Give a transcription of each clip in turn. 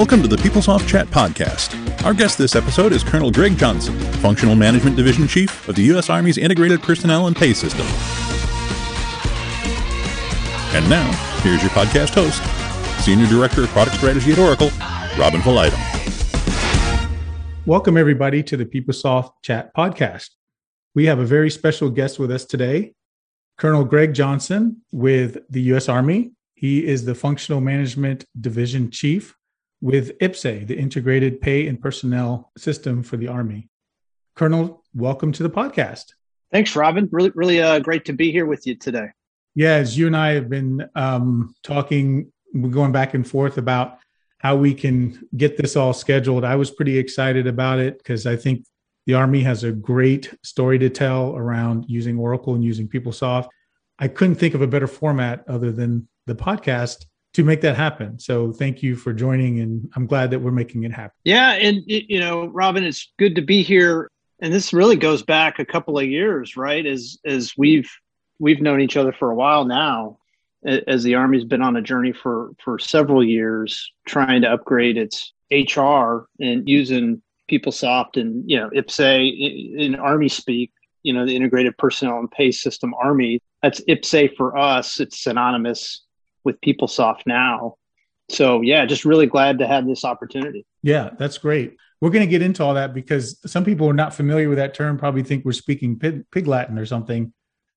Welcome to the PeopleSoft Chat podcast. Our guest this episode is Colonel Greg Johnson, Functional Management Division Chief of the U.S. Army's Integrated Personnel and Pay System. And now, here's your podcast host, Senior Director of Product Strategy at Oracle, Robin Valido. Welcome, everybody, to the PeopleSoft Chat podcast. We have a very special guest with us today, Colonel Greg Johnson with the U.S. Army. He is the Functional Management Division Chief with IPPS-A, the Integrated Pay and Personnel System for the Army. Colonel, welcome to the podcast. Thanks, Robin. Really, really uh, great to be here with you today. Yeah, as you and I have been um, talking, going back and forth about how we can get this all scheduled. I was pretty excited about it because I think the Army has a great story to tell around using Oracle and using PeopleSoft. I couldn't think of a better format other than the podcast to make that happen. So thank you for joining, and I'm glad that we're making it happen. Yeah, and you know, Robin, it's good to be here. And this really goes back a couple of years, right? As as we've we've known each other for a while now, as the Army's been on a journey for for several years, trying to upgrade its HR and using PeopleSoft and you know IPPS-A in, Army speak. You know, the Integrated Personnel and Pay System Army. That's IPPS-A for us. It's synonymous with PeopleSoft now. So yeah, just really glad to have this opportunity. Yeah, that's great. We're going to get into all that because some people are not familiar with that term, probably think we're speaking pig, pig Latin or something.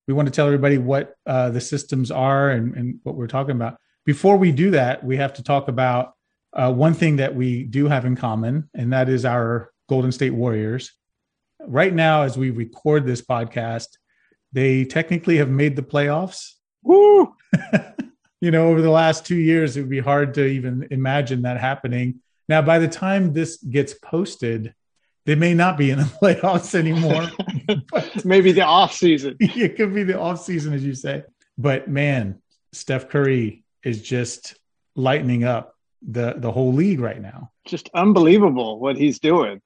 We want to tell everybody what uh, the systems are and, and, what we're talking about. Before we do that, we have to talk about uh, one thing that we do have in common, and that is our Golden State Warriors. Right now, as we record this podcast, they technically have made the playoffs. Woo! you know, over the last two years, it would be hard to even imagine that happening. Now, by the time this gets posted, they may not be in the playoffs anymore. Maybe the off season. It could be the off season, as you say. But man, Steph Curry is just lightening up the the whole league right now. Just unbelievable what he's doing.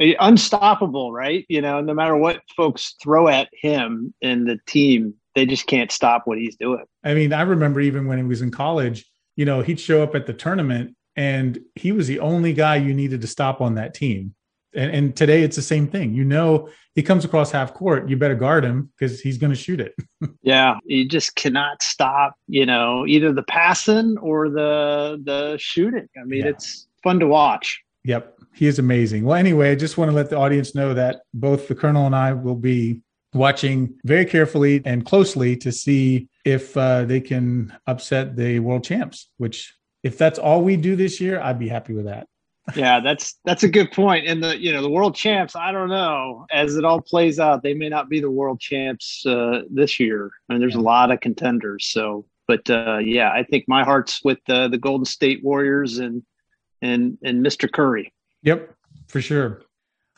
Eh, unstoppable, right? You know, no matter what folks throw at him and the team, they just can't stop what he's doing. I mean, I remember even when he was in college, you know, he'd show up at the tournament and he was the only guy you needed to stop on that team. And, and today it's the same thing. You know, he comes across half court, you better guard him because he's going to shoot it. yeah, you just cannot stop. You know, either the passing or the the shooting. I mean, yeah. it's fun to watch. Yep, he is amazing. Well, anyway, I just want to let the audience know that both the colonel and I will be watching very carefully and closely to see if uh, they can upset the world champs. Which, if that's all we do this year, I'd be happy with that. yeah, that's that's a good point. And the you know the world champs, I don't know. As it all plays out, they may not be the world champs uh, this year. I mean, there's yeah. a lot of contenders. So, but uh, yeah, I think my heart's with uh, the Golden State Warriors and and and Mr. Curry. Yep, for sure.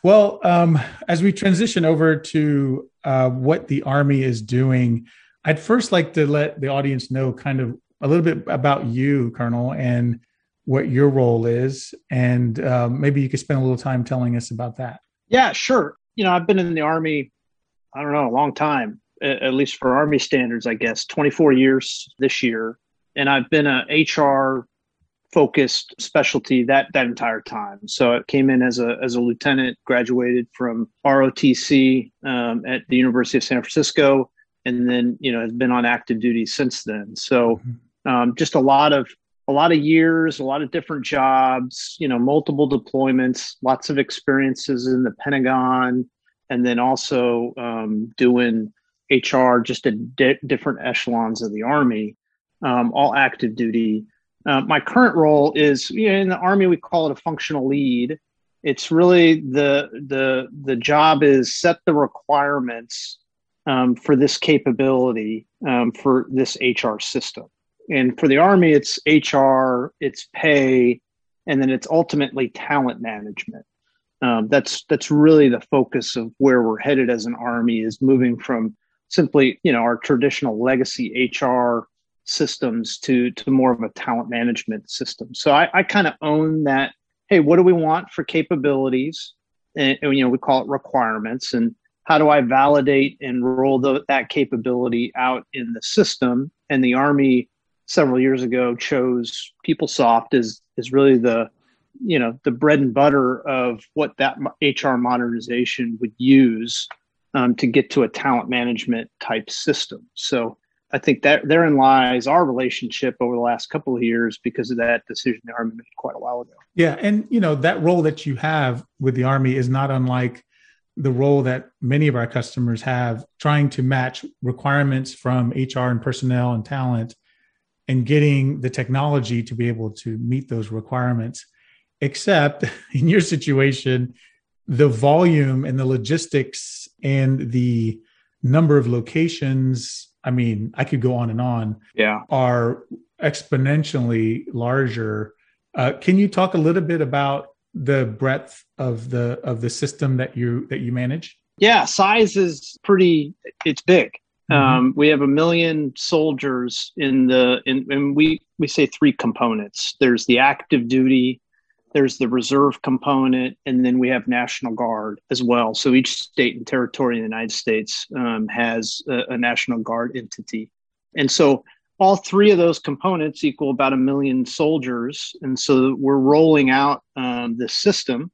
Well, um, as we transition over to uh, what the Army is doing, I'd first like to let the audience know kind of a little bit about you, Colonel, and what your role is. And um, maybe you could spend a little time telling us about that. Yeah, sure. You know, I've been in the Army, I don't know, a long time, at least for Army standards, I guess, 24 years this year. And I've been a HR focused specialty that that entire time. So it came in as a as a lieutenant, graduated from ROTC um, at the University of San Francisco, and then you know has been on active duty since then. So mm-hmm. um, just a lot of a lot of years, a lot of different jobs, you know, multiple deployments, lots of experiences in the Pentagon, and then also um, doing HR just at di- different echelons of the Army, um, all active duty. Uh, my current role is you know, in the army we call it a functional lead. It's really the the the job is set the requirements um, for this capability um, for this HR system. And for the army, it's HR, it's pay, and then it's ultimately talent management. Um, that's that's really the focus of where we're headed as an army is moving from simply you know our traditional legacy HR systems to to more of a talent management system. So I, I kind of own that. Hey, what do we want for capabilities? And, and, you know, we call it requirements. And how do I validate and roll the, that capability out in the system? And the Army several years ago chose PeopleSoft as is really the you know the bread and butter of what that hr modernization would use um, to get to a talent management type system so i think that therein lies our relationship over the last couple of years because of that decision the army made quite a while ago yeah and you know that role that you have with the army is not unlike the role that many of our customers have trying to match requirements from hr and personnel and talent and getting the technology to be able to meet those requirements. Except in your situation, the volume and the logistics and the number of locations, I mean, I could go on and on, yeah. are exponentially larger. Uh, can you talk a little bit about the breadth of the of the system that you that you manage? Yeah, size is pretty it's big. Mm-hmm. Um, we have a million soldiers in the, in, and we, we say three components. There's the active duty, there's the reserve component, and then we have National Guard as well. So each state and territory in the United States um, has a, a, National Guard entity. And so all three of those components equal about a million soldiers. And so we're rolling out um, this system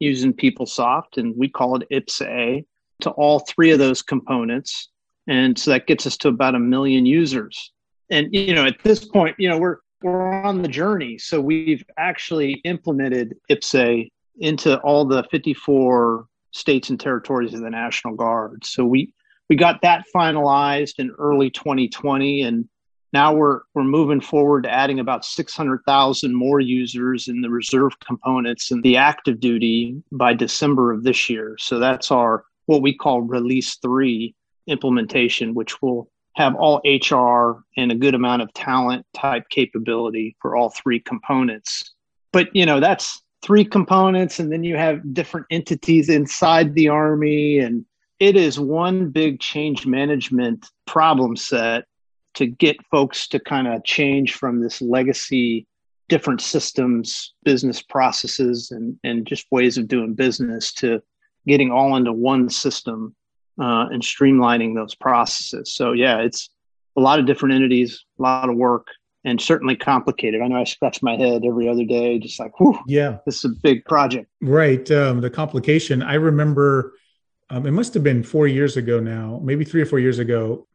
using PeopleSoft, and we call it IPPS-A to all three of those components and so that gets us to about a million users and you know at this point you know we're we're on the journey. So we've actually implemented IPPS-A into all the 54 states and territories of the national guard. So we we got that finalized in early 2020 and now we're we're moving forward to adding about 600,000 more users in the reserve components and the active duty by December of this year. So that's our what we call release 3 implementation, which will have all HR and a good amount of talent type capability for all three components. But you know, that's three components, and then you have different entities inside the army, and it is one big change management problem set to get folks to kind of change from this legacy different systems business processes and, and just ways of doing business to getting all into one system uh, and streamlining those processes. So yeah, it's a lot of different entities, a lot of work, and certainly complicated. I know I scratch my head every other day, just like, whew, yeah, this is a big project. Right. Um, the complication. I remember um, it must have been four years ago now, maybe three or four years ago.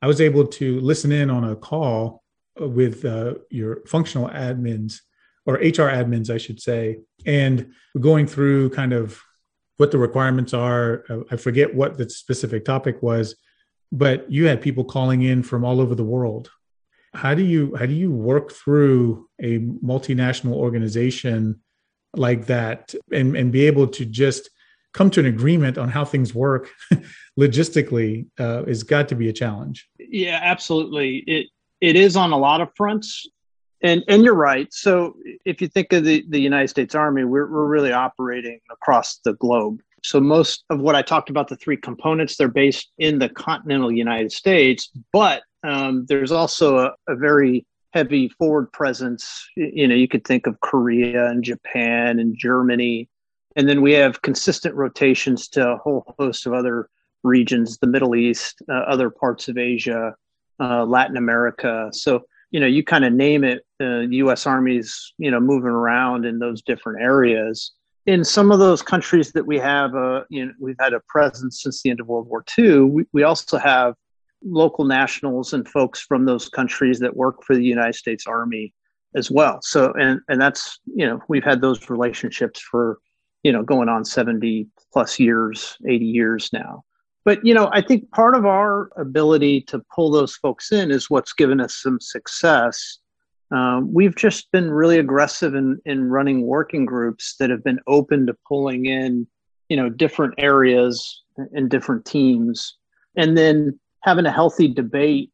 I was able to listen in on a call with uh, your functional admins or HR admins, I should say, and going through kind of what the requirements are. I forget what the specific topic was, but you had people calling in from all over the world. How do you how do you work through a multinational organization like that and, and be able to just come to an agreement on how things work logistically uh, has got to be a challenge. Yeah, absolutely. It it is on a lot of fronts. And and you're right. So if you think of the, the United States Army, we're we're really operating across the globe. So most of what I talked about, the three components, they're based in the continental United States, but um, there's also a, a very heavy forward presence. You know, you could think of Korea and Japan and Germany, and then we have consistent rotations to a whole host of other regions, the Middle East, uh, other parts of Asia, uh, Latin America. So you know, you kind of name it, the U.S. Army's, you know, moving around in those different areas. In some of those countries that we have, uh, you know, we've had a presence since the end of World War II. We, we also have local nationals and folks from those countries that work for the United States Army as well. So, and and that's you know, we've had those relationships for you know going on 70 plus years 80 years now but you know i think part of our ability to pull those folks in is what's given us some success. Um, we've just been really aggressive in, in running working groups that have been open to pulling in you know different areas and different teams and then having a healthy debate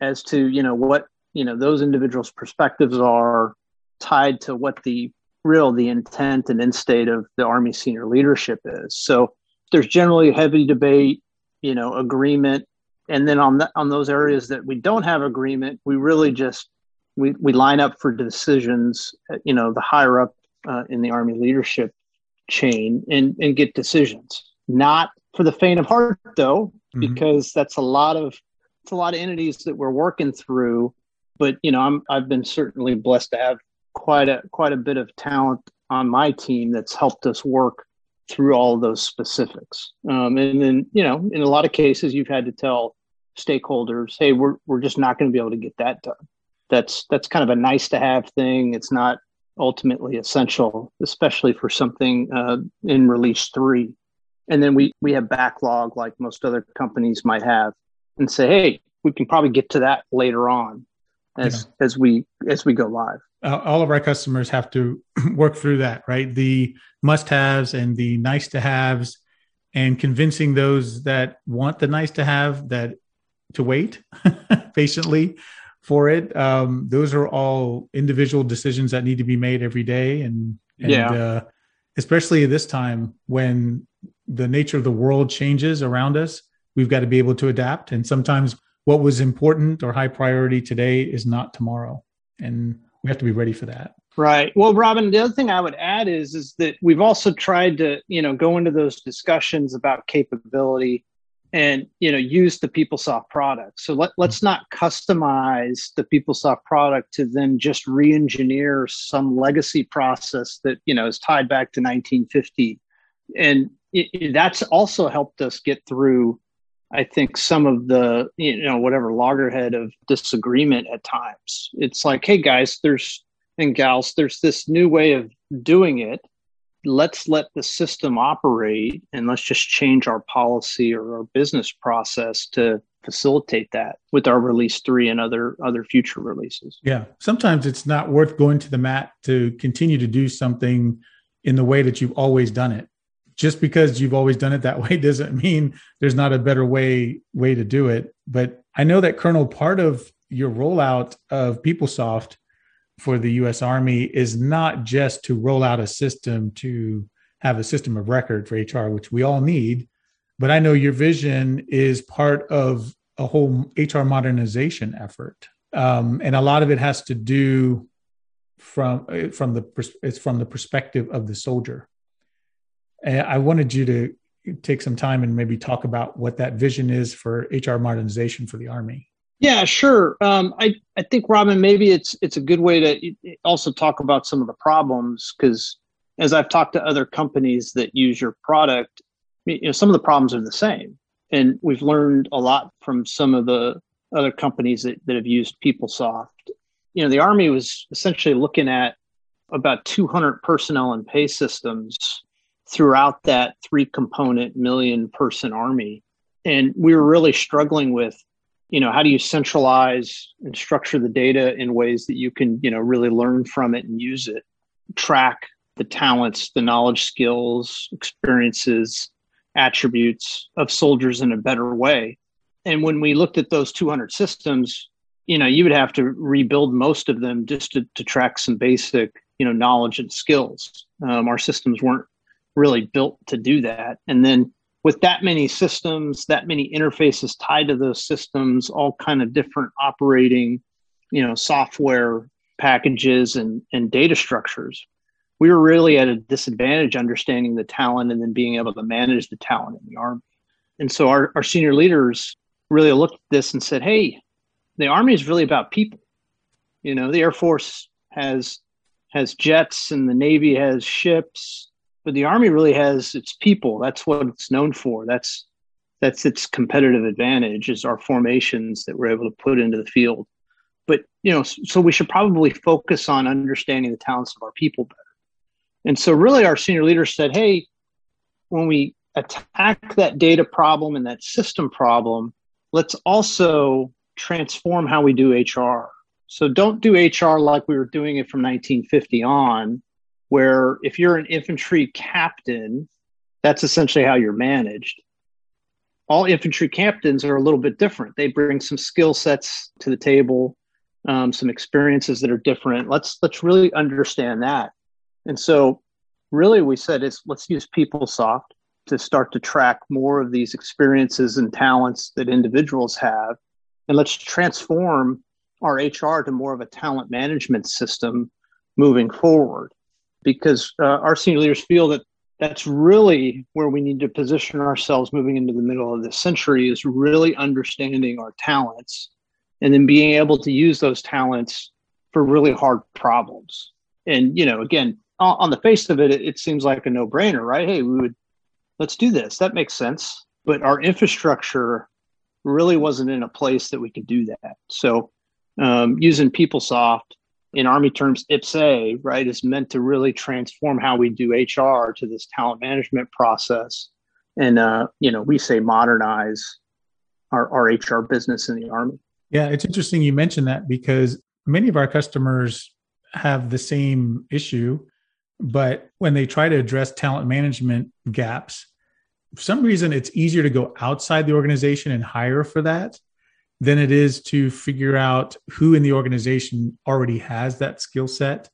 as to you know what you know those individuals perspectives are tied to what the real the intent and end state of the army senior leadership is. So there's generally heavy debate you know agreement. And then on the, on those areas that we don't have agreement we really just we, we line up for decisions you know the higher up uh, in the army leadership chain and and get decisions. Not for the faint of heart though mm-hmm. because that's a lot of it's a lot of entities that we're working through. But you know i'm i've been certainly blessed to have quite a quite a bit of talent on my team that's helped us work through all those specifics. Um, and then, you know, in a lot of cases, you've had to tell stakeholders, "Hey, we're we're just not going to be able to get that done." That's that's kind of a nice to have thing. It's not ultimately essential, especially for something uh, in release three. And then we we have backlog like most other companies might have, and say, "Hey, we can probably get to that later on as yeah. as we as we go live." All of our customers have to work through that, right? The must haves and the nice to haves, and convincing those that want the nice to have that to wait patiently for it. Um, those are all individual decisions that need to be made every day, and, and yeah. Uh, especially this time when the nature of the world changes around us, we've got to be able to adapt. And sometimes what was important or high priority today is not tomorrow, and we have to be ready for that. Right. Well, Robin, the other thing I would add is is that we've also tried to, you know, go into those discussions about capability and you know use the PeopleSoft product. So let, let's mm-hmm. not customize the PeopleSoft product to then just re-engineer some legacy process that you know is tied back to 1950, and it, it, that's also helped us get through. I think some of the you know whatever loggerhead of disagreement at times. It's like, hey guys, there's and gals, there's this new way of doing it. Let's let the system operate and let's just change our policy or our business process to facilitate that with our release three and other other future releases. Yeah. Sometimes it's not worth going to the mat to continue to do something in the way that you've always done it just because you've always done it that way doesn't mean there's not a better way way to do it but i know that colonel part of your rollout of peoplesoft for the US Army is not just to roll out a system to have a system of record for HR, which we all need, but I know your vision is part of a whole HR modernization effort. Um, and a lot of it has to do from from the it's from the perspective of the soldier. And I wanted you to take some time and maybe talk about what that vision is for HR modernization for the Army. Yeah, sure. Um, I I think Robin, maybe it's it's a good way to also talk about some of the problems because as I've talked to other companies that use your product, you know, some of the problems are the same, and we've learned a lot from some of the other companies that, that have used PeopleSoft. You know, the Army was essentially looking at about 200 personnel and pay systems throughout that three component million person army, and we were really struggling with you know how do you centralize and structure the data in ways that you can you know really learn from it and use it? Track the talents the knowledge skills experiences attributes of soldiers in a better way. And when we looked at those 200 systems you know you would have to rebuild most of them just to, to track some basic you know knowledge and skills. Um, our systems weren't really built to do that and then with that many systems, that many interfaces tied to those systems, all kind of different operating, you know, software packages and, and data structures, we were really at a disadvantage understanding the talent and then being able to manage the talent in the Army. And so our, our senior leaders really looked at this and said, hey, the Army is really about people. You know, the Air Force has has jets and the Navy has ships but the army really has its people. That's what it's known for. That's that's its competitive advantage is our formations that we're able to put into the field. But you know so we should probably focus on understanding the talents of our people better. And so really our senior leaders said hey when we attack that data problem and that system problem let's also transform how we do hr so don't do hr like we were doing it from 1950 on where if you're an infantry captain, that's essentially how you're managed. All infantry captains are a little bit different. They bring some skill sets to the table, um, some experiences that are different. Let's let's really understand that. And so, really, we said is let's use PeopleSoft to start to track more of these experiences and talents that individuals have, and let's transform our HR to more of a talent management system moving forward because uh, our senior leaders feel that that's really where we need to position ourselves moving into the middle of this century is really understanding our talents and then being able to use those talents for really hard problems and you know again on the face of it, it, seems like a no brainer, right? Hey, we would let's do this. That makes sense. But our infrastructure really wasn't in a place that we could do that. So um, using PeopleSoft in Army terms, IPPS-A, right, is meant to really transform how we do HR to this talent management process. And, uh, you know, we say modernize our, our HR business in the Army. Yeah, it's interesting you mentioned that because many of our customers have the same issue, but when they try to address talent management gaps, for some reason it's easier to go outside the organization and hire for that than it is to figure out who in the organization already has that skill set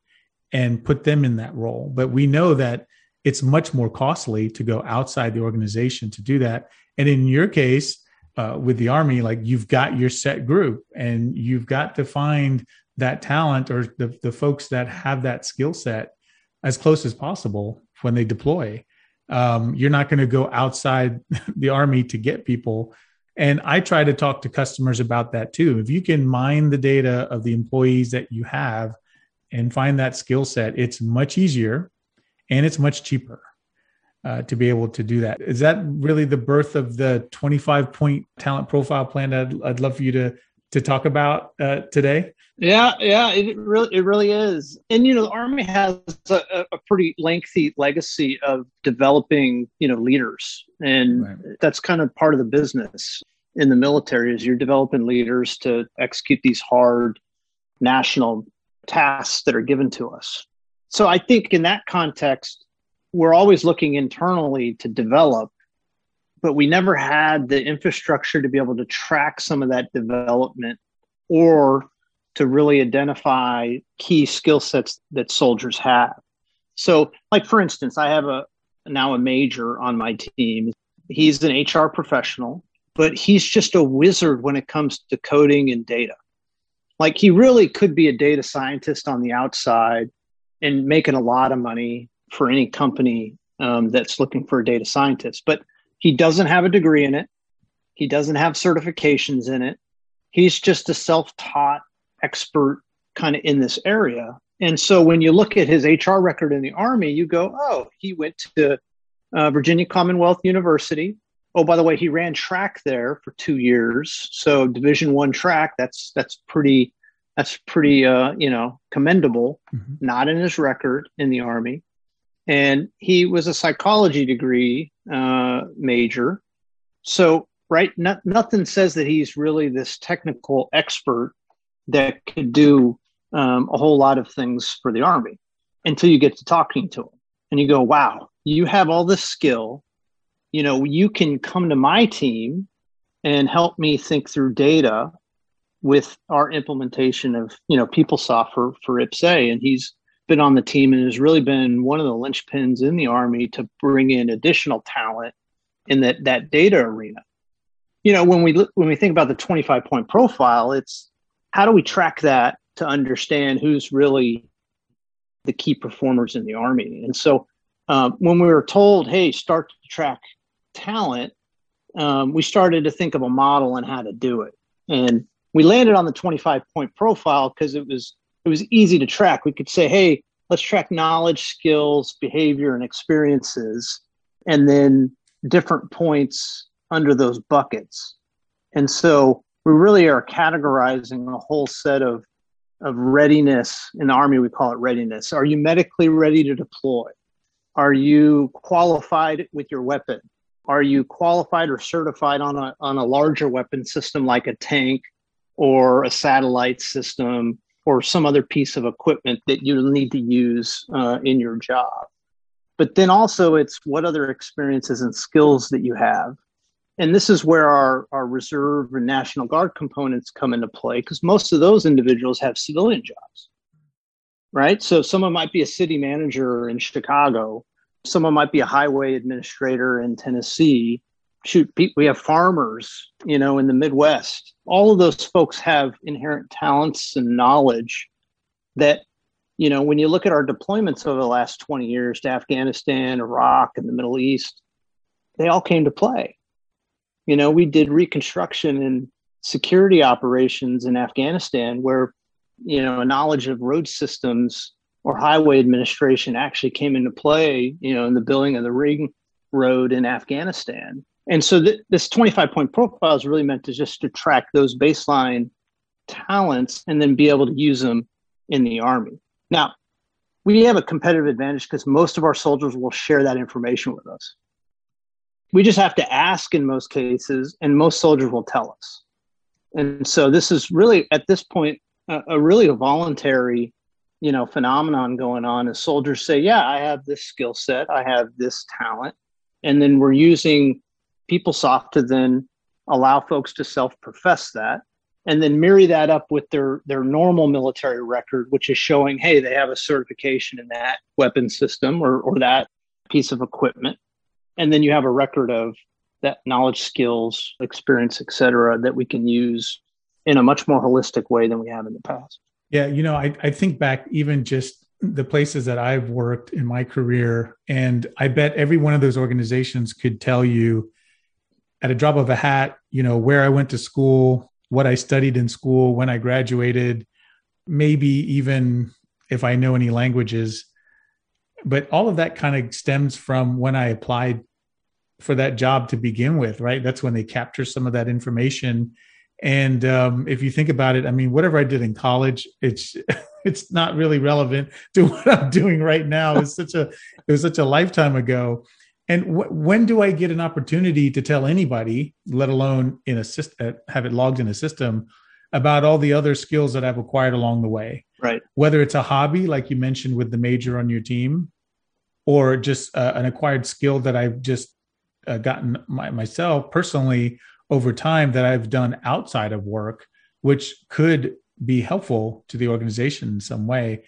and put them in that role. But we know that it's much more costly to go outside the organization to do that. And in your case, uh, with the army, like you've got your set group and you've got to find that talent or the, the folks that have that skill set as close as possible when they deploy. Um, you're not going to go outside the army to get people. And I try to talk to customers about that too. If you can mine the data of the employees that you have and find that skill set, it's much easier and it's much cheaper uh, to be able to do that. Is that really the birth of the 25 point talent profile plan I'd, I'd love for you to to talk about uh, today? Yeah, yeah, it really it really is. And you know, the Army has a, a pretty lengthy legacy of developing you know leaders, and right. that's kind of part of the business in the military. Is you're developing leaders to execute these hard national tasks that are given to us. So I think in that context, we're always looking internally to develop, but we never had the infrastructure to be able to track some of that development or to really identify key skill sets that soldiers have. So, like for instance, I have a now a major on my team. He's an HR professional, but he's just a wizard when it comes to coding and data. Like he really could be a data scientist on the outside and making a lot of money for any company um, that's looking for a data scientist. But he doesn't have a degree in it. He doesn't have certifications in it. He's just a self-taught expert kind of in this area. And so when you look at his HR record in the Army, you go, oh, he went to uh, Virginia Commonwealth University. Oh, by the way, he ran track there for two years. So Division One track, that's that's pretty that's pretty uh, you know commendable. Mm-hmm. Not in his record in the Army and he was a psychology degree uh, major. So, right, no, nothing says that he's really this technical expert that could do um, a whole lot of things for the army until you get to talking to him, and you go, "Wow, you have all this skill. You know, you can come to my team and help me think through data." with our implementation of you know PeopleSoft for for IPPS-A, and he's been on the team and has really been one of the linchpins in the army to bring in additional talent in that that data arena. You know, when we when we think about the 25 point profile, it's how do we track that to understand who's really the key performers in the army? And so, um, when we were told, "Hey, start to track talent," um, we started to think of a model and how to do it. And we landed on the 25 point profile because it was it was easy to track. We could say, hey, let's track knowledge, skills, behavior, and experiences, and then different points under those buckets. And so we really are categorizing a whole set of of readiness in the army we call it readiness are you medically ready to deploy are you qualified with your weapon are you qualified or certified on a on a larger weapon system like a tank or a satellite system or some other piece of equipment that you'll need to use uh, in your job. But then also, it's what other experiences and skills that you have. And this is where our, our reserve and National Guard components come into play because most of those individuals have civilian jobs, right? So someone might be a city manager in Chicago, someone might be a highway administrator in Tennessee, shoot, we have farmers, you know, in the Midwest. All of those folks have inherent talents and knowledge that, you know, when you look at our deployments over the last 20 years to Afghanistan, Iraq, and the Middle East, they all came to play. You know, we did reconstruction and security operations in Afghanistan where, you know, a knowledge of road systems or highway administration actually came into play, you know, in the building of the ring road in Afghanistan. And so th- this 25 point profile is really meant to just to track those baseline talents and then be able to use them in the army. Now, we have a competitive advantage because most of our soldiers will share that information with us. We just have to ask in most cases, and most soldiers will tell us. And so this is really at this point a, a really a voluntary, you know, phenomenon going on. As soldiers say, "Yeah, I have this skill set, I have this talent," and then we're using PeopleSoft to then allow folks to self-profess that and then marry that up with their their normal military record which is showing hey they have a certification in that weapon system or or that piece of equipment. And then you have a record of that knowledge skills experience et cetera that we can use in a much more holistic way than we have in the past. Yeah you know i, I think back even just the places that i've worked in my career and i bet every one of those organizations could tell you at a drop of a hat you know where i went to school what I studied in school, when I graduated, maybe even if I know any languages. But all of that kind of stems from when I applied for that job to begin with, right? That's when they capture some of that information. And um, if you think about it, I mean, whatever I did in college, it's it's not really relevant to what I'm doing right now. It's such a it was such a lifetime ago. And wh- when do I get an opportunity to tell anybody, let alone in a system, uh, have it logged in a system, about all the other skills that I've acquired along the way? Right. Whether it's a hobby, like you mentioned with the major on your team, or just uh, an acquired skill that I've just uh, gotten my, myself personally over time that I've done outside of work, which could be helpful to the organization in some way.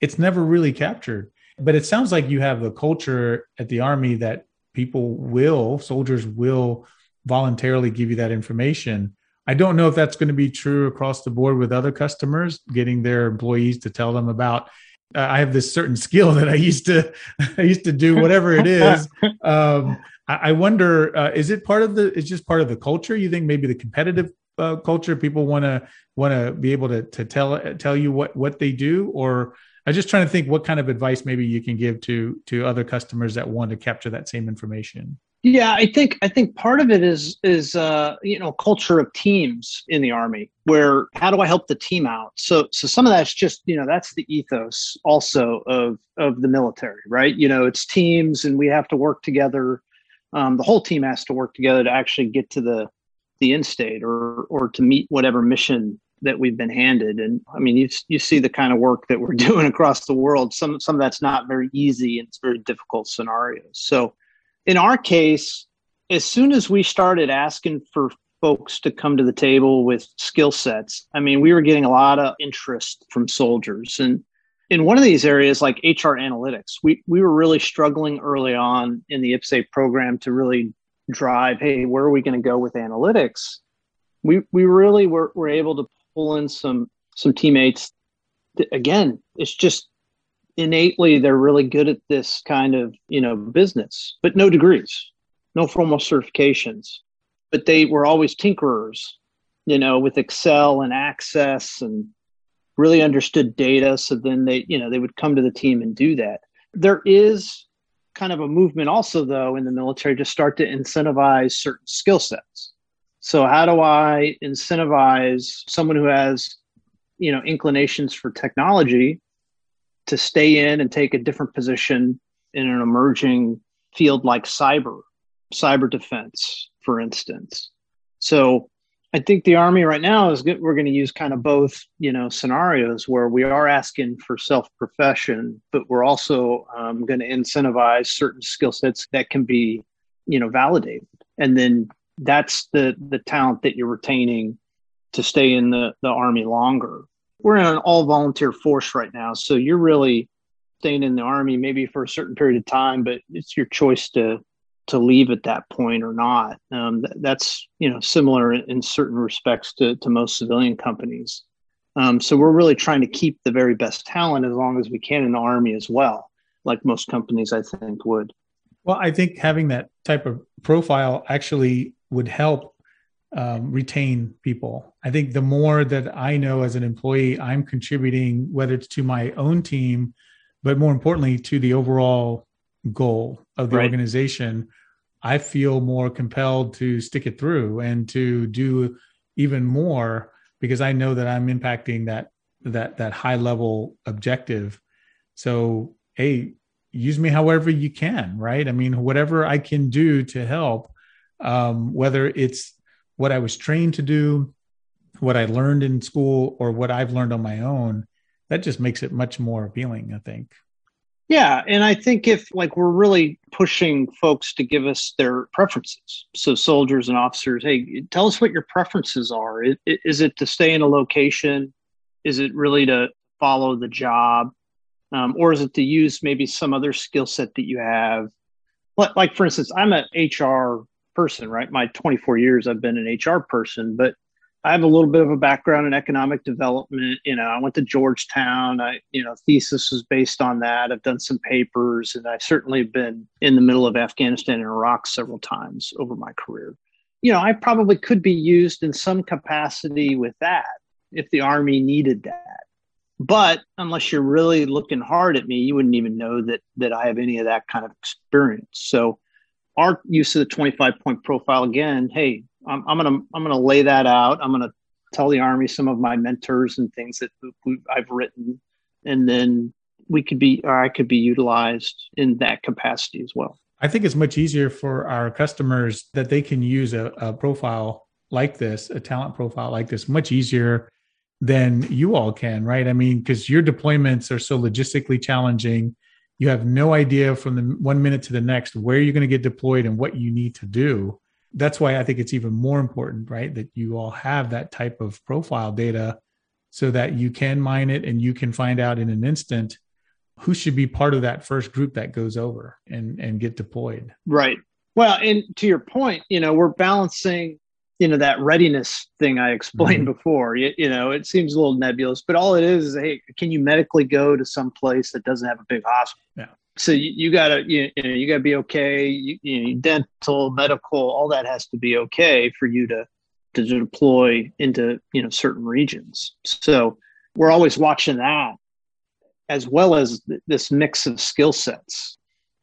It's never really captured but it sounds like you have a culture at the army that people will soldiers will voluntarily give you that information. I don't know if that's going to be true across the board with other customers getting their employees to tell them about uh, i have this certain skill that i used to i used to do whatever it is. Um, I, I, wonder uh, is it part of the it's just part of the culture? You think maybe the competitive uh, culture people want to want to be able to to tell tell you what what they do? Or I'm just trying to think what kind of advice maybe you can give to to other customers that want to capture that same information. Yeah, I think I think part of it is is uh, you know culture of teams in the army. Where how do I help the team out? So so some of that's just you know that's the ethos also of of the military, right? You know, it's teams, and we have to work together. Um, the whole team has to work together to actually get to the the end state or or to meet whatever mission that we've been handed. And I mean, you you see the kind of work that we're doing across the world. Some some of that's not very easy and it's very difficult scenarios. So, in our case, as soon as we started asking for folks to come to the table with skill sets, I mean, we were getting a lot of interest from soldiers. And in one of these areas, like HR analytics, we we were really struggling early on in the IPSAFE program to really drive. Hey, where are we going to go with analytics? We we really were, were able to pull in some some teammates. Again, it's just innately they're really good at this kind of you know business, but no degrees, no formal certifications, but they were always tinkerers, you know, with Excel and Access and really understood data. So then they you know they would come to the team and do that. There is kind of a movement also though in the military to start to incentivize certain skill sets so how do I incentivize someone who has, you know, inclinations for technology to stay in and take a different position in an emerging field like cyber, cyber defense, for instance. So I think the army right now is good. We're going to use kind of both, you know, scenarios where we are asking for self profession, but we're also um, going to incentivize certain skill sets that can be, you know, validated, and then that's the the talent that you're retaining to stay in the the army longer. We're in an all volunteer force right now, so you're really staying in the army maybe for a certain period of time, but it's your choice to to leave at that point or not. Um, th- that's you know similar in, in, certain respects to to most civilian companies. Um, so we're really trying to keep the very best talent as long as we can in the army as well, like most companies I think would. Well, I think having that type of profile actually would help um, retain people. I think the more that I know as an employee, I'm contributing, whether it's to my own team but more importantly, to the overall goal of the Right. organization, I feel more compelled to stick it through and to do even more because I know that I'm impacting that that that high level objective. So, hey, use me however you can, right? I mean, whatever I can do to help, um, whether it's what I was trained to do, what I learned in school, or what I've learned on my own, that just makes it much more appealing, I think. Yeah, and I think if like we're really pushing folks to give us their preferences, so soldiers and officers, hey, tell us what your preferences are. Is, it to stay in a location? Is it really to follow the job, um, or is it to use maybe some other skill set that you have? Like for instance, I'm an HR person, right? My 24 years, I've been an HR person, but I have a little bit of a background in economic development. You know, I went to Georgetown. I, you know, thesis was based on that. I've done some papers, and I've certainly been in the middle of Afghanistan and Iraq several times over my career. You know, I probably could be used in some capacity with that if the Army needed that. But unless you're really looking hard at me, you wouldn't even know that that I have any of that kind of experience. So, our use of the 25 point profile again, hey, I'm, I'm gonna I'm gonna lay that out. I'm gonna tell the army some of my mentors and things that I've written, and then we could be or I could be utilized in that capacity as well. I think it's much easier for our customers that they can use a, a profile like this, a talent profile like this, much easier than you all can, right? I mean, because your deployments are so logistically challenging. You have no idea from the one minute to the next where you're going to get deployed and what you need to do. That's why I think it's even more important, right? That you all have that type of profile data so that you can mine it and you can find out in an instant who should be part of that first group that goes over and, and get deployed. Right. Well, and to your point, you know, we're balancing, you know, that readiness thing I explained mm-hmm. before. You, you know, it seems a little nebulous, but all it is is, hey, can you medically go to some place that doesn't have a big hospital? Yeah. So you, you gotta, you, you know, you gotta be okay. You, you know, dental, medical, all that has to be okay for you to to deploy into you know certain regions. So we're always watching that, as well as th- this mix of skill sets.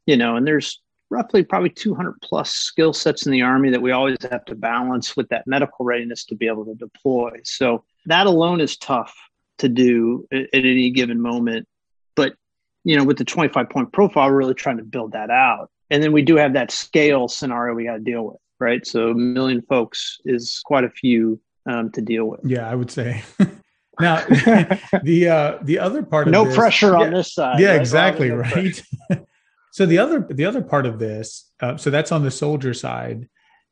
You know, and there's roughly probably 200 plus skill sets in the army that we always have to balance with that medical readiness to be able to deploy. So that alone is tough to do at, at any given moment. But you know with the 25 point profile we're really trying to build that out. And then we do have that scale scenario we got to deal with right? So a million folks is quite a few um, to deal with. Yeah, I would say. now, the uh, the other part of no pressure yeah, on this side yeah right? exactly right so the other the other part of this uh, so that's on the soldier side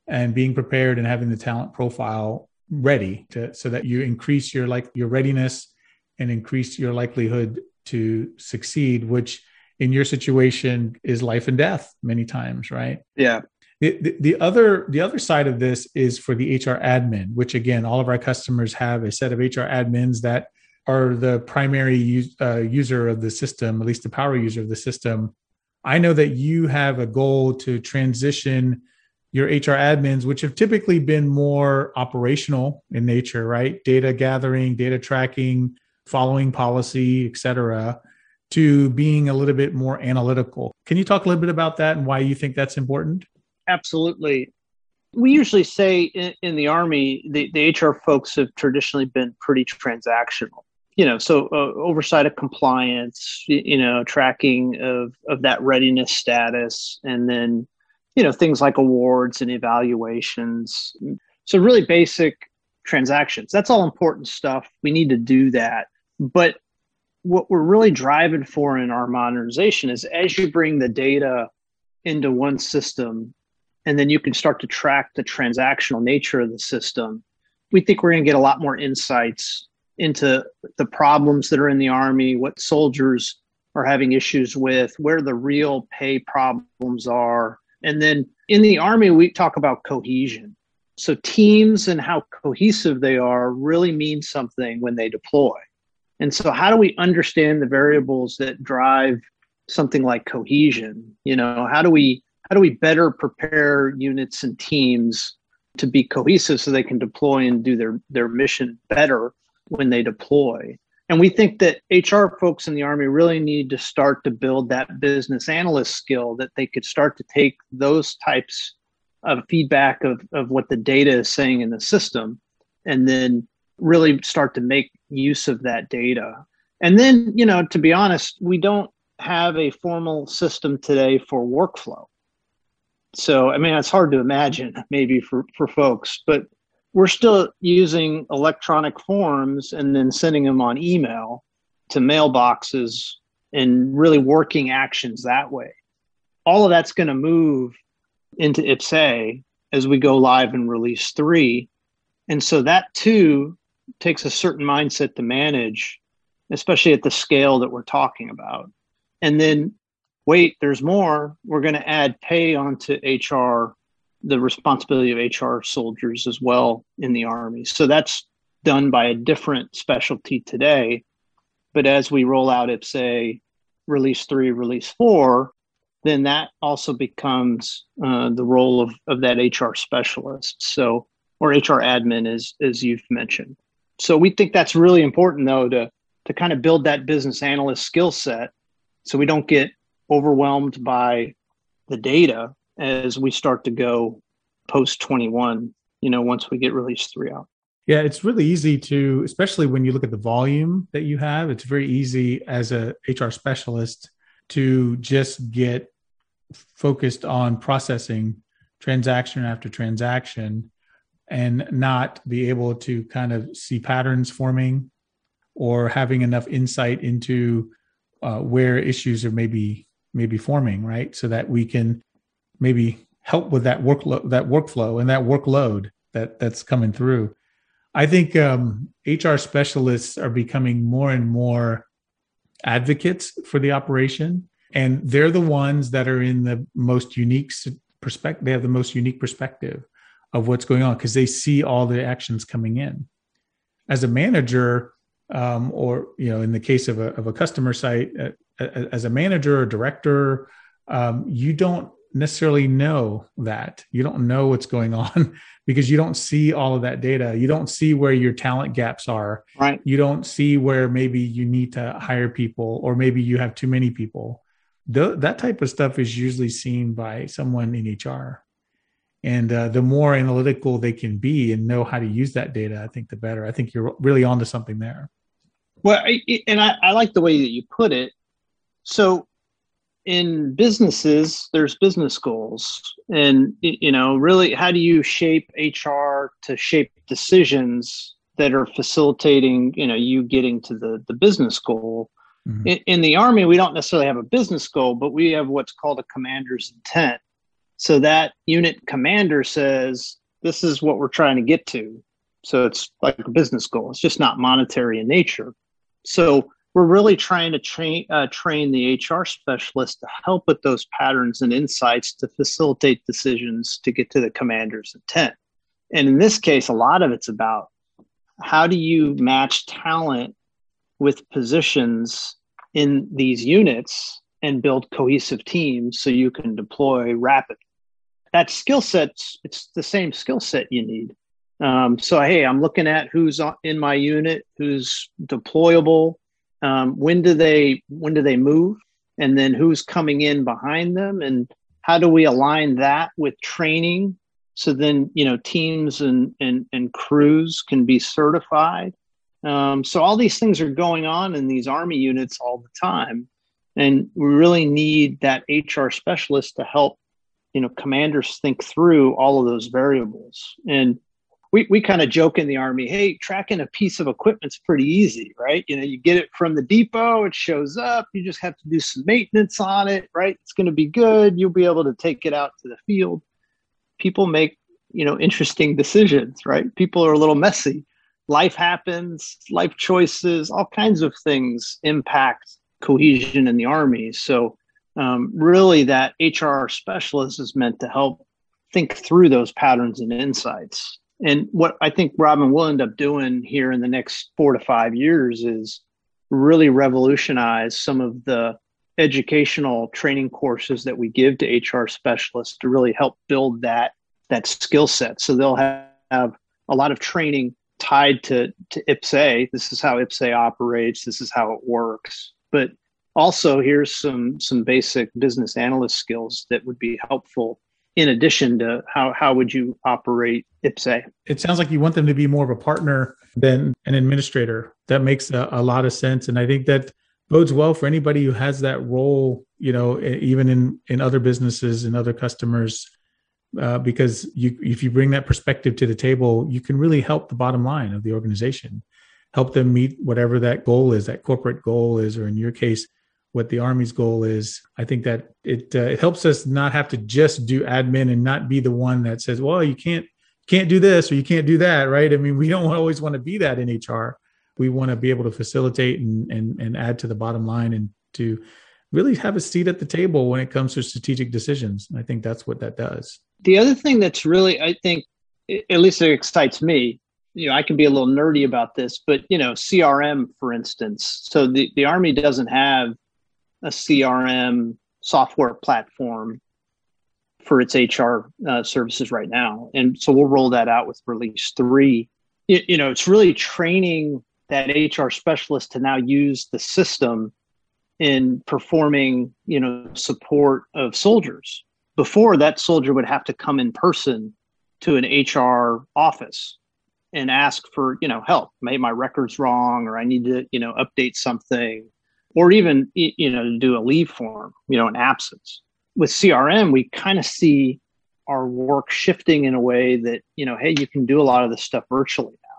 and being prepared and having the talent profile ready to so that you increase your like your readiness and increase your likelihood to succeed which in your situation is life and death many times right yeah the, the, the other the other side of this is for the HR admin, which again, all of our customers have a set of HR admins that are the primary use, uh, user of the system, at least the power user of the system. I know that you have a goal to transition your HR admins, which have typically been more operational in nature, right? Data gathering, data tracking, following policy, et cetera, to being a little bit more analytical. Can you talk a little bit about that and why you think that's important? absolutely. We usually say in, in the Army, the, the HR folks have traditionally been pretty transactional. You know, so uh, oversight of compliance, you, know, tracking of, of that readiness status, and then, you know, things like awards and evaluations. So, really basic transactions. That's all important stuff. We need to do that. But what we're really driving for in our modernization is as you bring the data into one system and then you can start to track the transactional nature of the system we think we're going to get a lot more insights into the problems that are in the army what soldiers are having issues with where the real pay problems are. And then in the army we talk about cohesion. So teams and how cohesive they are really mean something when they deploy. And so how do we understand the variables that drive something like cohesion? You know how do we how do we better prepare units and teams to be cohesive so they can deploy and do their their mission better when they deploy And we think that HR folks in the Army really need to start to build that business analyst skill that they could start to take those types of feedback of, of what the data is saying in the system and then really start to make use of that data. And then, you know, to be honest, we don't have a formal system today for workflow. So, I mean, it's hard to imagine maybe for, for folks, but we're still using electronic forms and then sending them on email to mailboxes and really working actions that way. All of that's going to move into IPPS-A as we go live in release three. And so that too takes a certain mindset to manage, especially at the scale that we're talking about. And then, wait, there's more. We're going to add pay onto HR the responsibility of HR soldiers as well in the Army. So that's done by a different specialty today. But as we roll out IPPS-A release three, release four, then that also becomes uh, the role of, of that HR specialist. So, or HR admin, as, as you've mentioned. So we think that's really important though to, to kind of build that business analyst skill set so we don't get overwhelmed by the data as we start to go post 21 you know once we get release 3 out. Yeah it's really easy to especially when you look at the volume that you have it's very easy as a hr specialist to just get focused on processing transaction after transaction and not be able to kind of see patterns forming or having enough insight into uh, where issues are maybe maybe forming right? So that we can maybe help with that workload, that workflow, and that workload that that's coming through. I think um, HR specialists are becoming more and more advocates for the operation, and they're the ones that are in the most unique perspective. They have the most unique perspective of what's going on because they see all the actions coming in. As a manager, um, or you know, in the case of a of a customer site, uh, as a manager or director, um, you don't necessarily know that. You don't know what's going on because you don't see all of that data. You don't see where your talent gaps are. Right. You don't see where maybe you need to hire people or maybe you have too many people. The, that type of stuff is usually seen by someone in HR. And uh, the more analytical they can be and know how to use that data, I think the better. I think you're really onto something there. Well, and I, I like the way that you put it. So in businesses there's business goals. And you know really how do you shape hr to shape decisions that are facilitating you know you getting to the the business goal? Mm-hmm. in, in, the army we don't necessarily have a business goal but we have what's called a commander's intent. So that unit commander says this is what we're trying to get to. So it's like a business goal. It's just not monetary in nature. So we're really trying to train uh, train the HR specialist to help with those patterns and insights to facilitate decisions to get to the commander's intent. And in this case, a lot of it's about how do you match talent with positions in these units and build cohesive teams so you can deploy rapidly. That skill set, it's the same skill set you need. Um, so, hey, I'm looking at who's in my unit, who's deployable, um, when do they when do they move? And then who's coming in behind them? And how do we align that with training? So then you know teams and and, and crews can be certified. Um, so all these things are going on in these army units all the time. And we really need that hr specialist to help you know commanders think through all of those variables. And we, we kind of joke in the army hey tracking a piece of equipment's pretty easy right? You know you get it from the depot it shows up you just have to do some maintenance on it right? It's going to be good you'll be able to take it out to the field. People make you know interesting decisions right? People are a little messy. Life happens life choices all kinds of things impact cohesion in the army. So um, really that hr specialist is meant to help think through those patterns and insights and what I think Robin will end up doing here in the next four to five years is really revolutionize some of the educational training courses that we give to HR specialists to really help build that that skill set. So they'll have, have a lot of training tied to to IPPS-A. This is how IPPS-A operates. This is how it works. But also, here's some some basic business analyst skills that would be helpful in addition to how how would you operate IPPS-A. It sounds like you want them to be more of a partner than an administrator. That makes a, a lot of sense, and I think that bodes well for anybody who has that role. You know, even in in other businesses and other customers uh, because you, if you bring that perspective to the table, you can really help the bottom line of the organization, help them meet whatever that goal is, that corporate goal is, or in your case, what the Army's goal is. I think that it uh, it helps us not have to just do admin and not be the one that says, "Well, you can't can't do this or you can't do that," right? I mean, we don't always want to be that in HR. We want to be able to facilitate and and and add to the bottom line and to really have a seat at the table when it comes to strategic decisions. I think that's what that does. The other thing that's really, I think, at least it excites me. You know, I can be a little nerdy about this, but you know, CRM, for instance. So the, the Army doesn't have a CRM software platform for its HR uh, services right now, and so we'll roll that out with release three. You, you know, it's really training that HR specialist to now use the system in performing, you know, support of soldiers. Before that soldier would have to come in person to an HR office and ask for, you know, help. Maybe my record's wrong or I need to, you know, update something or even, you know, do a leave form, you know, an absence. With CRM, we kind of see our work shifting in a way that, you know, hey, you can do a lot of this stuff virtually now.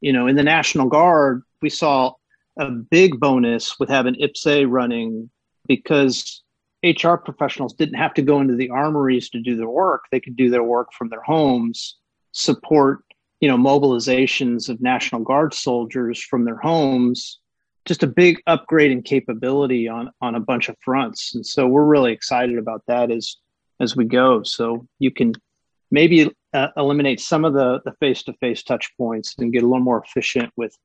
You know, in the National Guard, we saw a big bonus with having IPPS-A running because HR professionals didn't have to go into the armories to do their work. They could do their work from their homes, support, you know, mobilizations of National Guard soldiers from their homes. Just a big upgrade in capability on on a bunch of fronts. And so we're really excited about that as as we go. So you can maybe uh, eliminate some of the the face-to-face touch points and get a little more efficient with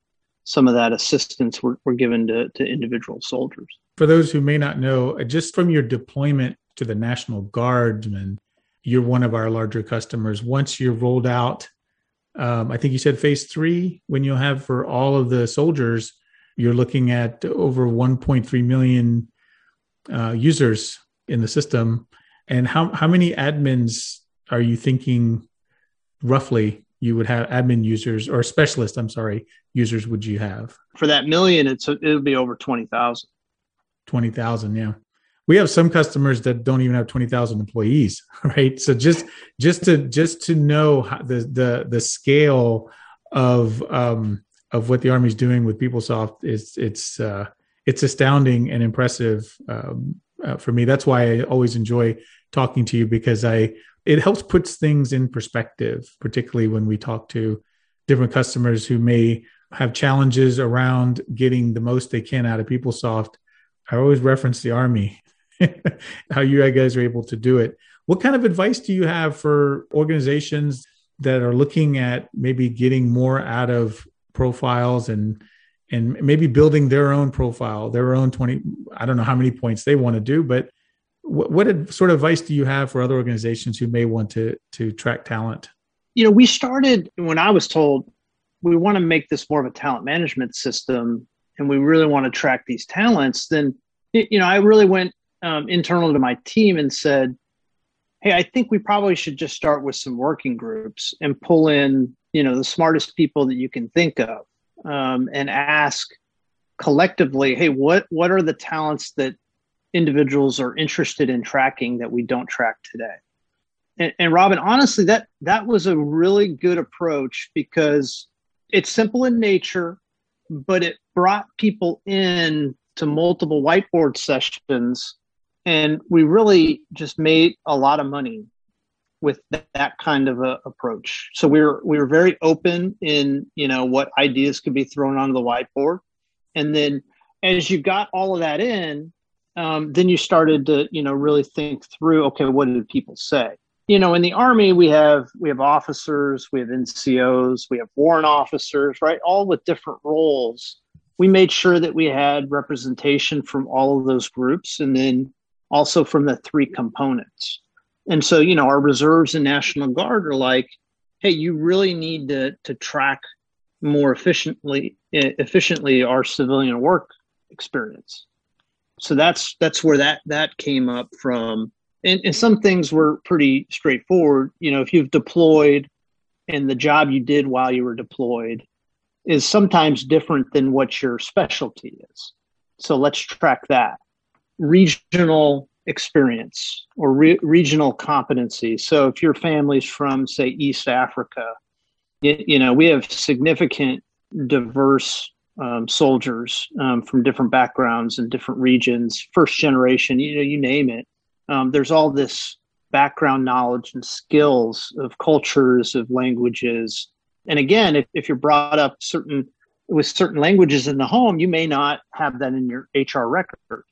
some of that assistance we're given to, to individual soldiers. For those who may not know, just from your deployment to the National Guardsmen, you're one of our larger customers. Once you're rolled out, um, I think you said phase three, when you'll have for all of the soldiers, you're looking at over 1.3 million uh, users in the system. And how, how many admins are you thinking roughly you would have admin users or specialist, I'm sorry, users would you have? For that million, it's it would be over 20,000. 20,000, yeah. We have some customers that don't even have 20,000 employees, right? So just just to just to know the the the scale of um of what the army's doing with PeopleSoft is it's uh it's astounding and impressive um, uh, for me. That's why I always enjoy talking to you because I it helps puts things in perspective, particularly when we talk to different customers who may have challenges around getting the most they can out of PeopleSoft. I always reference the Army, how you guys are able to do it. What kind of advice do you have for organizations that are looking at maybe getting more out of profiles and and maybe building their own profile, their own 20 I don't know how many points they want to do, but what, what sort of advice do you have for other organizations who may want to to track talent? You know, we started when I was told we want to make this more of a talent management system, and we really want to track these talents. Then, you know, I really went um, internal to my team and said, "Hey, I think we probably should just start with some working groups and pull in, you know, the smartest people that you can think of, um, and ask." collectively hey what what are the talents that individuals are interested in tracking that we don't track today. And, and, Robin, honestly, that that was a really good approach because it's simple in nature, but it brought people in to multiple whiteboard sessions, and we really just made a lot of money with that, that kind of a approach. So we were we were very open in you know what ideas could be thrown onto the whiteboard, and then as you got all of that in, um, then you started to you know really think through okay what did people say? You know in the army we have we have officers we have ncos we have warrant officers right? All with different roles. We made sure that we had representation from all of those groups. And then also from the three components and so you know our reserves and national guard are like hey you really need to to track more efficiently efficiently our civilian work experience. So that's that's where that that came up from. And, and some things were pretty straightforward. You know, if you've deployed and the job you did while you were deployed is sometimes different than what your specialty is. So let's track that. Regional experience or re- regional competency. So if your family's from, say, East Africa, you, you know, we have significant diverse um, soldiers um, from different backgrounds and different regions, first generation, you know, you name it. Um, there's all this background knowledge and skills of cultures, of languages. And again, if, if you're brought up certain with certain languages in the home, you may not have that in your HR record,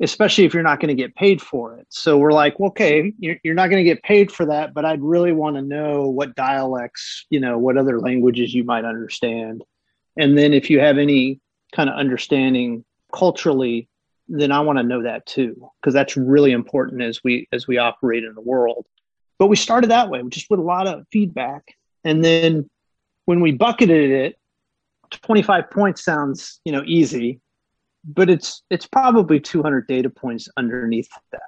especially if you're not going to get paid for it. So we're like, well, okay, you're, you're not going to get paid for that, but I'd really want to know what dialects, you know, what other languages you might understand. And then if you have any kind of understanding culturally, then I want to know that too, because that's really important as we as we operate in the world. But we started that way, just with a lot of feedback. And then when we bucketed it, 25 points sounds, you know, easy, but it's it's probably 200 data points underneath that.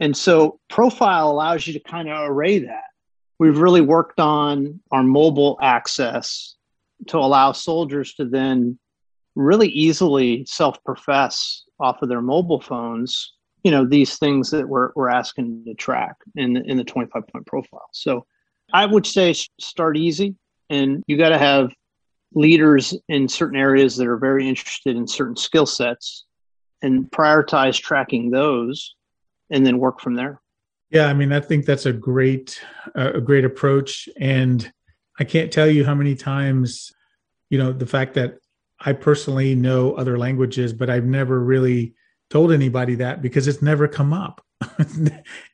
And so profile allows you to kind of array that. We've really worked on our mobile access to allow soldiers to then really easily self-profess off of their mobile phones you know these things that we're, we're asking to track in the, in the 25 point profile so i would say start easy and you got to have leaders in certain areas that are very interested in certain skill sets and prioritize tracking those and then work from there yeah i mean i think that's a great uh, a great approach and I can't tell you how many times, you know, the fact that I personally know other languages, but I've never really told anybody that because it's never come up.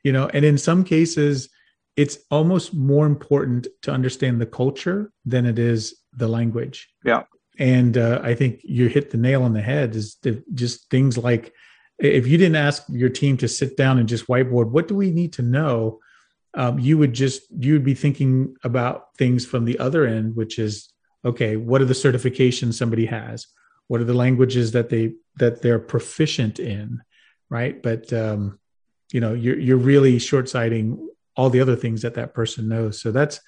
you know, and in some cases, it's almost more important to understand the culture than it is the language. Yeah. And uh, I think you hit the nail on the head is just things like if you didn't ask your team to sit down and just whiteboard, what do we need to know? um, you would just you would be thinking about things from the other end which is okay what are the certifications somebody has what are the languages that they that they're proficient in right but um, you know you're you're really short-sighting all the other things that that person knows so that's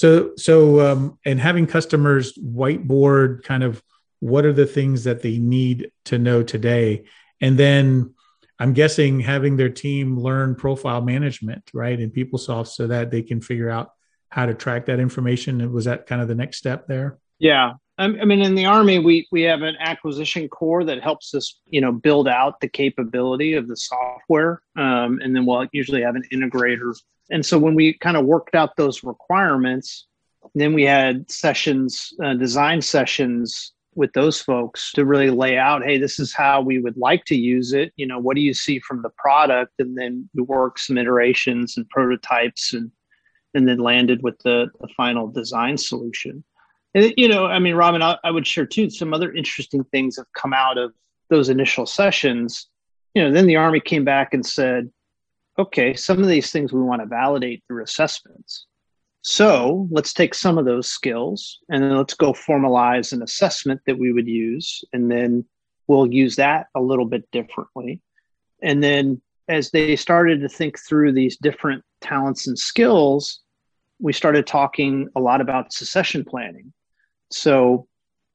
so so um, and having customers whiteboard kind of what are the things that they need to know today and then I'm guessing having their team learn profile management, right, in PeopleSoft so that they can figure out how to track that information. Was that kind of the next step there? Yeah. I mean, in the Army, we, we have an acquisition corps that helps us, you know, build out the capability of the software. Um, and then we'll usually have an integrator. And so when we kind of worked out those requirements, then we had sessions, uh, design sessions with those folks to really lay out hey this is how we would like to use it. You know what do you see from the product? And then we work some iterations and prototypes and and then landed with the, the final design solution. And you know i mean robin I, I would share too some other interesting things have come out of those initial sessions. You know then the army came back and said okay some of these things we want to validate through assessments so let's take some of those skills and then let's go formalize an assessment that we would use. And then we'll use that a little bit differently. And then as they started to think through these different talents and skills, we started talking a lot about succession planning. So,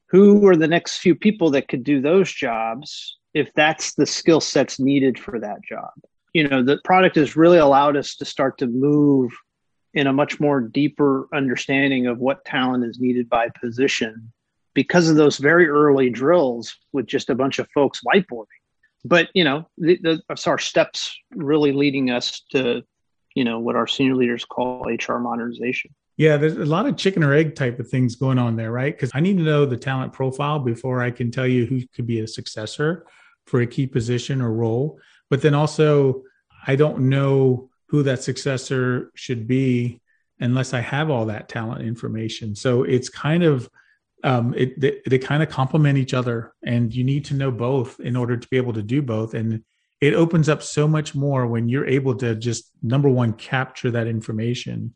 who are the next few people that could do those jobs if that's the skill sets needed for that job? You know, the product has really allowed us to start to move in a much more deeper understanding of what talent is needed by position because of those very early drills with just a bunch of folks whiteboarding. But you know, the, the, uh, our steps really leading us to, you know, what our senior leaders call HR modernization. Yeah, there's a lot of chicken or egg type of things going on there, right? Because I need to know the talent profile before I can tell you who could be a successor for a key position or role. But then also, I don't know who that successor should be unless I have all that talent information. So it's kind of um, it, they, they kind of complement each other, and you need to know both in order to be able to do both. And it opens up so much more when you're able to just number one capture that information,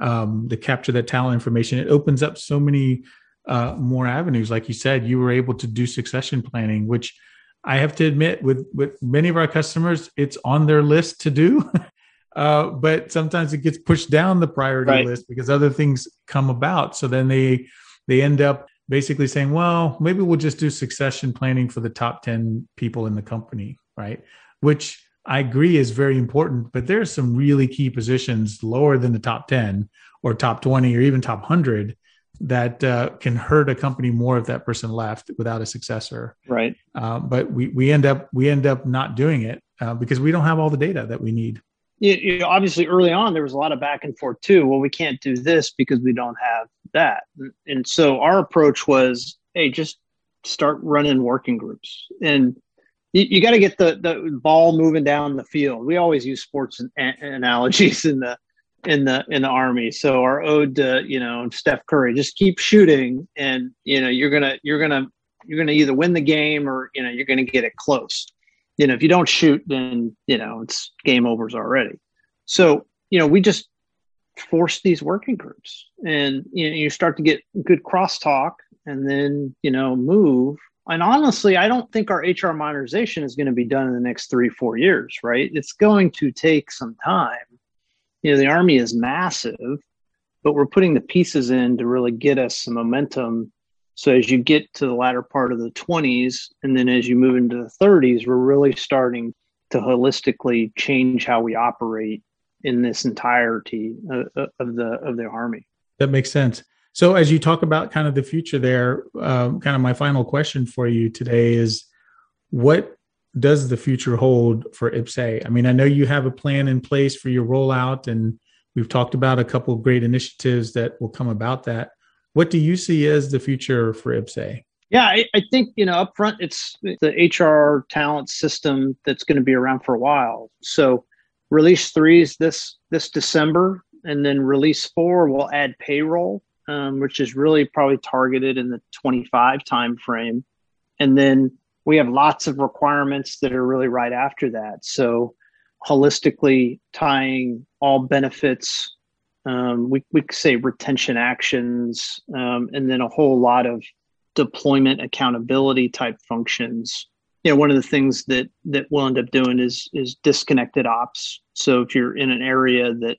um, to capture that talent information. It opens up so many uh, more avenues. Like you said, you were able to do succession planning, which I have to admit, with with many of our customers, it's on their list to do. Uh, but sometimes it gets pushed down the priority right. list because other things come about. So then they they end up basically saying, well, maybe we'll just do succession planning for the top 10 people in the company, right? Which I agree is very important, but there's some really key positions lower than the top 10 or top 20 or even top 100 that uh, can hurt a company more if that person left without a successor. Right. Uh, but we, we end up we end up not doing it uh, because we don't have all the data that we need. You, you know, obviously, early on there was a lot of back and forth too. Well, we can't do this because we don't have that, and so our approach was, hey, just start running working groups and you, you got to get the, the ball moving down the field. We always use sports an- analogies in the in the in the army. So our ode to you know Steph Curry, just keep shooting, and you know you're gonna you're gonna you're gonna either win the game or you know you're gonna get it close. You know if you don't shoot, then you know it's game overs already. So you know we just force these working groups, and you know you start to get good crosstalk, and then you know move and honestly, I don't think our HR modernization is going to be done in the next three, four years, right? It's going to take some time. You know, the Army is massive, but we're putting the pieces in to really get us some momentum. So as you get to the latter part of the 20s, and then as you move into the 30s, we're really starting to holistically change how we operate in this entirety of, of the of the Army. That makes sense. So, as you talk about kind of the future there, um, kind of my final question for you today is what does the future hold for IPPS-A? I mean, I know you have a plan in place for your rollout, and we've talked about a couple of great initiatives that will come about that. What do you see as the future for IPPS-A? Yeah, I, I think you know upfront, it's the HR talent system that's going to be around for a while. So, release three is this this December, and then release four will add payroll um, which is really probably targeted in the 25 time frame. And then we have lots of requirements that are really right after that. So holistically tying all benefits, um, we, we say retention actions, um, and then a whole lot of deployment accountability type functions. You know, one of the things that that we'll end up doing is is disconnected ops. So if you're in an area that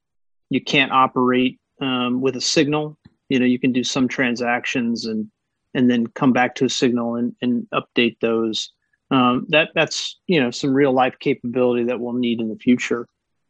you can't operate um, with a signal, you know you can do some transactions and and then come back to a signal and, and update those. Um, that that's you know some real life capability that we'll need in the future.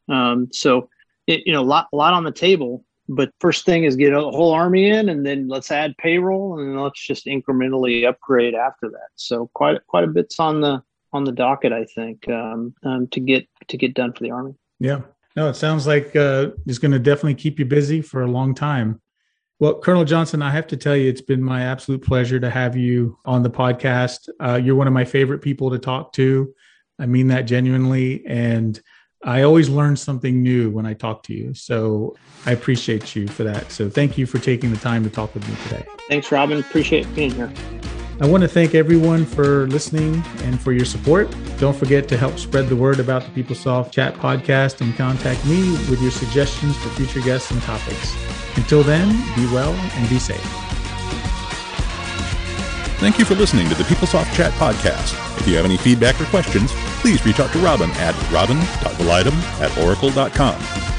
Um, so it, you know a lot, a lot on the table but first thing is get a whole army in and then let's add payroll and then let's just incrementally upgrade after that. So quite quite a bit's on the on the docket i think um, um to get to get done for the army. Yeah. No it sounds like uh, it's going to definitely keep you busy for a long time well, Colonel Johnson, I have to tell you, it's been my absolute pleasure to have you on the podcast. Uh, you're one of my favorite people to talk to. I mean that genuinely. And I always learn something new when I talk to you. So I appreciate you for that. So thank you for taking the time to talk with me today. Thanks, Robin. Appreciate being here. I want to thank everyone for listening and for your support. Don't forget to help spread the word about the PeopleSoft Chat podcast and contact me with your suggestions for future guests and topics. Until then, be well and be safe. Thank you for listening to the PeopleSoft Chat podcast. If you have any feedback or questions, please reach out to Robin at robin.validum at oracle.com.